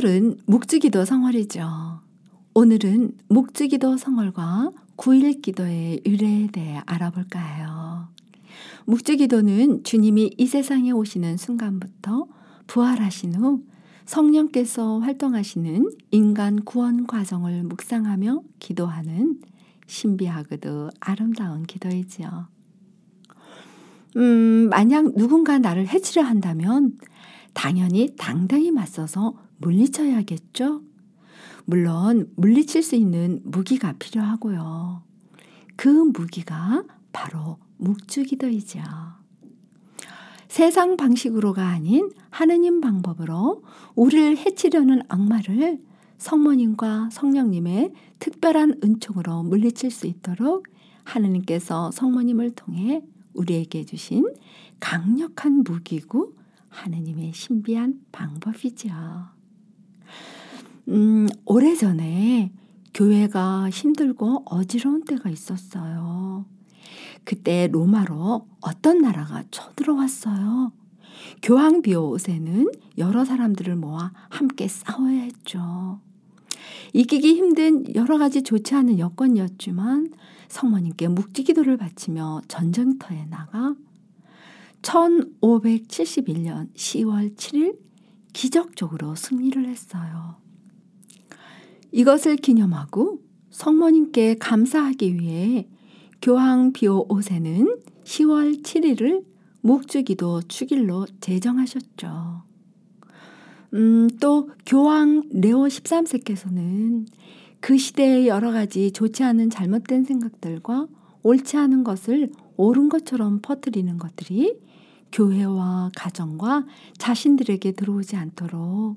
(10월은) 묵주기도 성월이죠. 오늘은 묵주기도 성월과 9일 기도의 유래에 대해 알아볼까 해요. 묵주기도는 주님이 이 세상에 오시는 순간부터 부활하신 후 성령께서 활동하시는 인간 구원 과정을 묵상하며 기도하는 신비하고도 아름다운 기도이지요. 음, 만약 누군가 나를 해치려 한다면 당연히 당당히 맞서서 물리쳐야겠죠? 물론 물리칠 수 있는 무기가 필요하고요. 그 무기가 바로 묵주기도이죠. 세상 방식으로가 아닌 하느님 방법으로 우리를 해치려는 악마를 성모님과 성령님의 특별한 은총으로 물리칠 수 있도록 하느님께서 성모님을 통해 우리에게 주신 강력한 무기고 하느님의 신비한 방법이죠. 음, 오래전에 교회가 힘들고 어지러운 때가 있었어요. 그때 로마로 어떤 나라가 쳐들어왔어요. 교황 비오세는 여러 사람들을 모아 함께 싸워야 했죠. 이기기 힘든 여러 가지 좋지 않은 여건이었지만 성모님께 묵지 기도를 바치며 전쟁터에 나가 1571년 10월 7일 기적적으로 승리를 했어요. 이것을 기념하고 성모님께 감사하기 위해 교황 비오 5세는 10월 7일을 묵주기도 축일로 제정하셨죠. 음, 또 교황 레오 13세께서는 그 시대의 여러 가지 좋지 않은 잘못된 생각들과 옳지 않은 것을 옳은 것처럼 퍼뜨리는 것들이 교회와 가정과 자신들에게 들어오지 않도록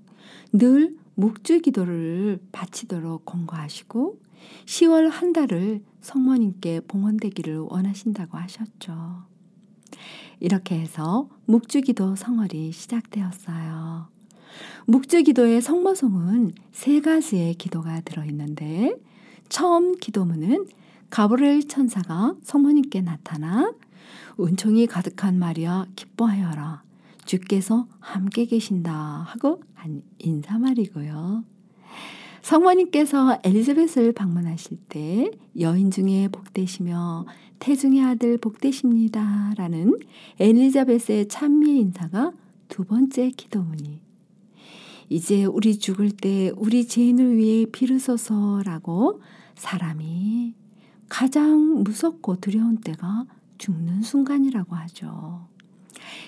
늘 묵주 기도를 바치도록 권고하시고 10월 한 달을 성모님께 봉헌되기를 원하신다고 하셨죠. 이렇게 해서 묵주기도 성월이 시작되었어요. 묵주기도의 성모송은 세 가지의 기도가 들어있는데 처음 기도문은 가브리엘 천사가 성모님께 나타나 은총이 가득한 마리아 기뻐하여라. 주께서 함께 계신다 하고 한 인사말이고요. 성모님께서 엘리자벳을 방문하실 때 여인 중에 복되시며 태중의 아들 복되십니다. 라는 엘리자벳의 찬미의 인사가 두 번째 기도문이 이제 우리 죽을 때 우리 죄인을 위해 비르소서라고 사람이 가장 무섭고 두려운 때가 죽는 순간이라고 하죠.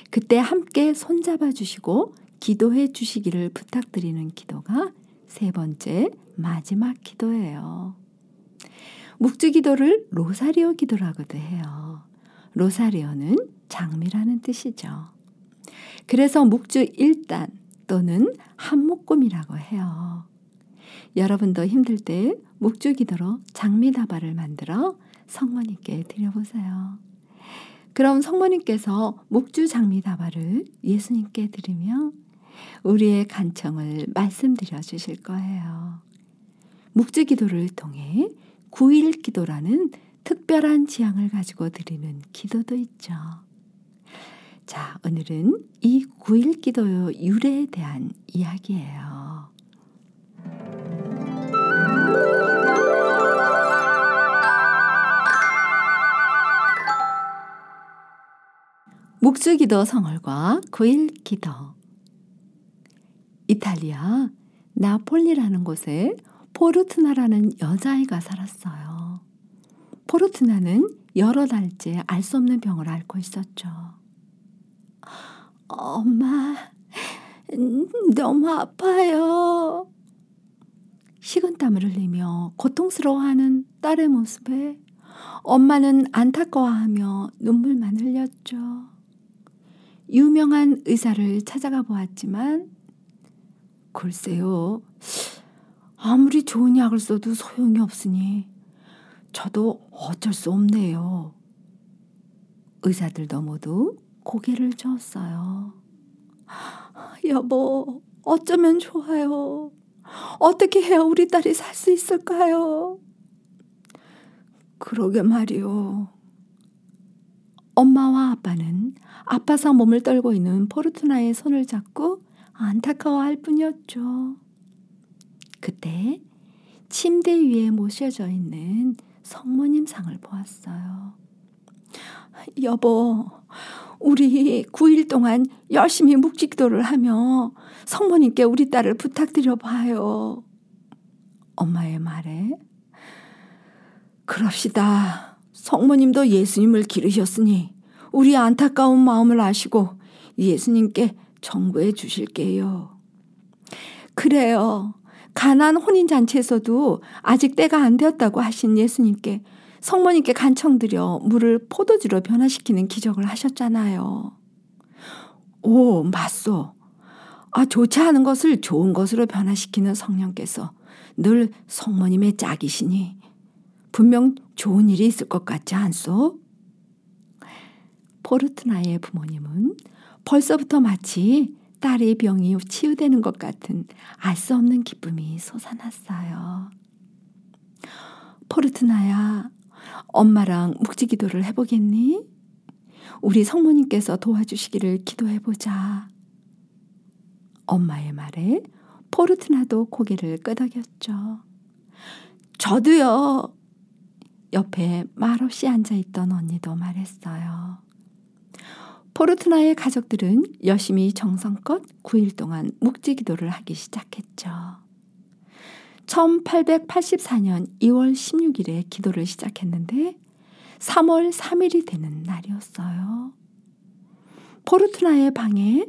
그때 함께 손잡아 주시고 기도해 주시기를 부탁드리는 기도가 세 번째 마지막 기도예요. 묵주 기도를 로사리오 기도라고도 해요. 로사리오는 장미라는 뜻이죠. 그래서 묵주 1단 또는 한묶음이라고 해요. 여러분도 힘들 때 묵주 기도로 장미 다발을 만들어 성모님께 드려보세요. 그럼 성모님께서 묵주 장미 다발을 예수님께 드리며 우리의 간청을 말씀드려 주실 거예요. 묵주 기도를 통해 9일 기도라는 특별한 지향을 가지고 드리는 기도도 있죠. 자, 오늘은 이 9일 기도 유래에 대한 이야기예요. 묵주기도 성월과 9일 기도 이탈리아 나폴리라는 곳에 포르투나라는 여자아이가 살았어요. 포르투나는 여러 달째 알 수 없는 병을 앓고 있었죠. 엄마, 너무 아파요. 식은땀을 흘리며 고통스러워하는 딸의 모습에 엄마는 안타까워하며 눈물만 흘렸죠. 유명한 의사를 찾아가 보았지만 글쎄요. 아무리 좋은 약을 써도 소용이 없으니 저도 어쩔 수 없네요. 의사들도 모두 고개를 저었어요. 여보, 어쩌면 좋아요. 어떻게 해야 우리 딸이 살 수 있을까요? 그러게 말이요. 엄마와 아빠는 아파서 몸을 떨고 있는 포르투나의 손을 잡고 안타까워할 뿐이었죠. 그때 침대 위에 모셔져 있는 성모님 상을 보았어요. 여보, 우리 9일 동안 열심히 묵직도를 하며 성모님께 우리 딸을 부탁드려 봐요. 엄마의 말에 그럽시다. 성모님도 예수님을 기르셨으니 우리 안타까운 마음을 아시고 예수님께 정부해 주실게요. 그래요. 가난 혼인잔치에서도 아직 때가 안 되었다고 하신 예수님께 성모님께 간청드려 물을 포도주로 변화시키는 기적을 하셨잖아요. 오, 맞소. 아, 좋지 않은 것을 좋은 것으로 변화시키는 성령께서 늘 성모님의 짝이시니 분명 좋은 일이 있을 것 같지 않소? 포르트나의 부모님은 벌써부터 마치 딸의 병이 치유되는 것 같은 알 수 없는 기쁨이 솟아났어요. 포르트나야, 엄마랑 묵지 기도를 해보겠니? 우리 성모님께서 도와주시기를 기도해보자. 엄마의 말에 포르트나도 고개를 끄덕였죠. 저도요. 옆에 말없이 앉아있던 언니도 말했어요. 포르투나의 가족들은 열심히 정성껏 9일 동안 묵지 기도를 하기 시작했죠. 1884년 2월 16일에 기도를 시작했는데 3월 3일이 되는 날이었어요. 포르투나의 방에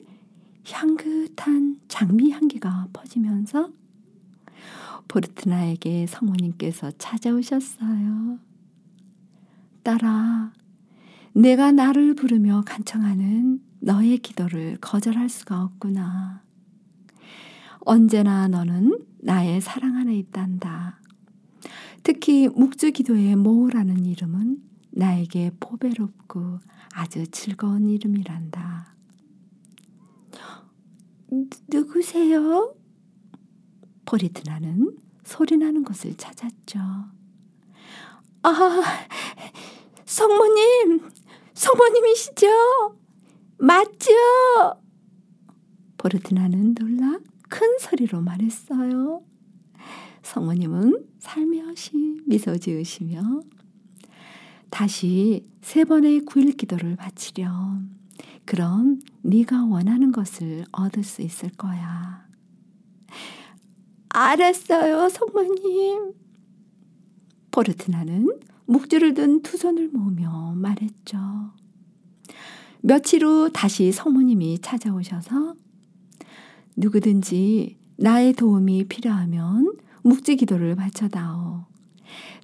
향긋한 장미 향기가 퍼지면서 포르투나에게 성모님께서 찾아오셨어요. 딸아, 내가 나를 부르며 간청하는 너의 기도를 거절할 수가 없구나. 언제나 너는 나의 사랑 안에 있단다. 특히 묵주 기도의 모우라는 이름은 나에게 포배롭고 아주 즐거운 이름이란다. 누구세요? 포리트나는 소리나는 곳을 찾았죠. 아, 성모님, 성모님이시죠? 맞죠? 보르트나는 놀라 큰 소리로 말했어요. 성모님은 살며시 미소 지으시며 다시 세 번의 구일 기도를 바치렴. 그럼 네가 원하는 것을 얻을 수 있을 거야. 알았어요, 성모님. 포르트나는 묵주를 든 두 손을 모으며 말했죠. 며칠 후 다시 성모님이 찾아오셔서 누구든지 나의 도움이 필요하면 묵지 기도를 바쳐다오.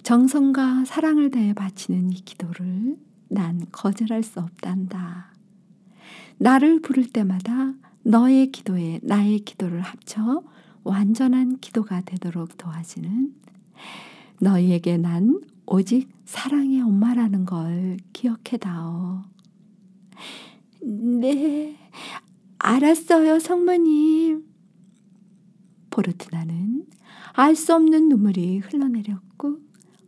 정성과 사랑을 다해 바치는 이 기도를 난 거절할 수 없단다. 나를 부를 때마다 너의 기도에 나의 기도를 합쳐 완전한 기도가 되도록 도와주는 너희에게 난 오직 사랑의 엄마라는 걸 기억해다오. 네, 알았어요, 성모님. 포르트나는 알 수 없는 눈물이 흘러내렸고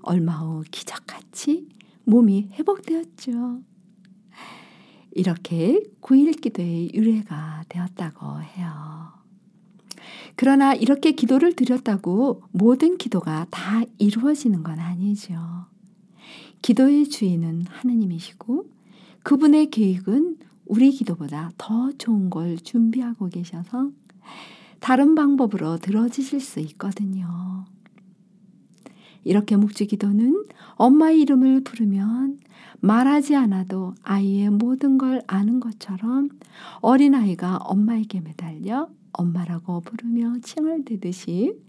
얼마 후 기적같이 몸이 회복되었죠. 이렇게 9일 기도의 유래가 되었다고 해요. 그러나 이렇게 기도를 드렸다고 모든 기도가 다 이루어지는 건 아니죠. 기도의 주인은 하느님이시고 그분의 계획은 우리 기도보다 더 좋은 걸 준비하고 계셔서 다른 방법으로 들어지실 수 있거든요. 이렇게 묵주 기도는 엄마 이름을 부르면 말하지 않아도 아이의 모든 걸 아는 것처럼 어린아이가 엄마에게 매달려 엄마라고 부르며 칭얼대듯이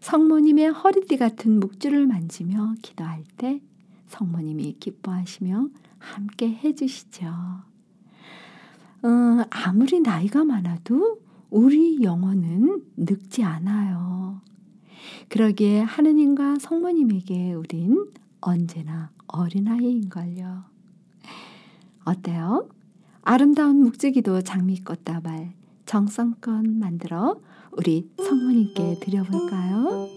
성모님의 허리띠 같은 묵주를 만지며 기도할 때 성모님이 기뻐하시며 함께 해주시죠. 어, 아무리 나이가 많아도 우리 영혼은 늙지 않아요. 그러기에 하느님과 성모님에게 우린 언제나 어린아이인걸요. 어때요? 아름다운 묵직이도 장미꽃다발 정성껏 만들어 우리 성모님께 드려볼까요?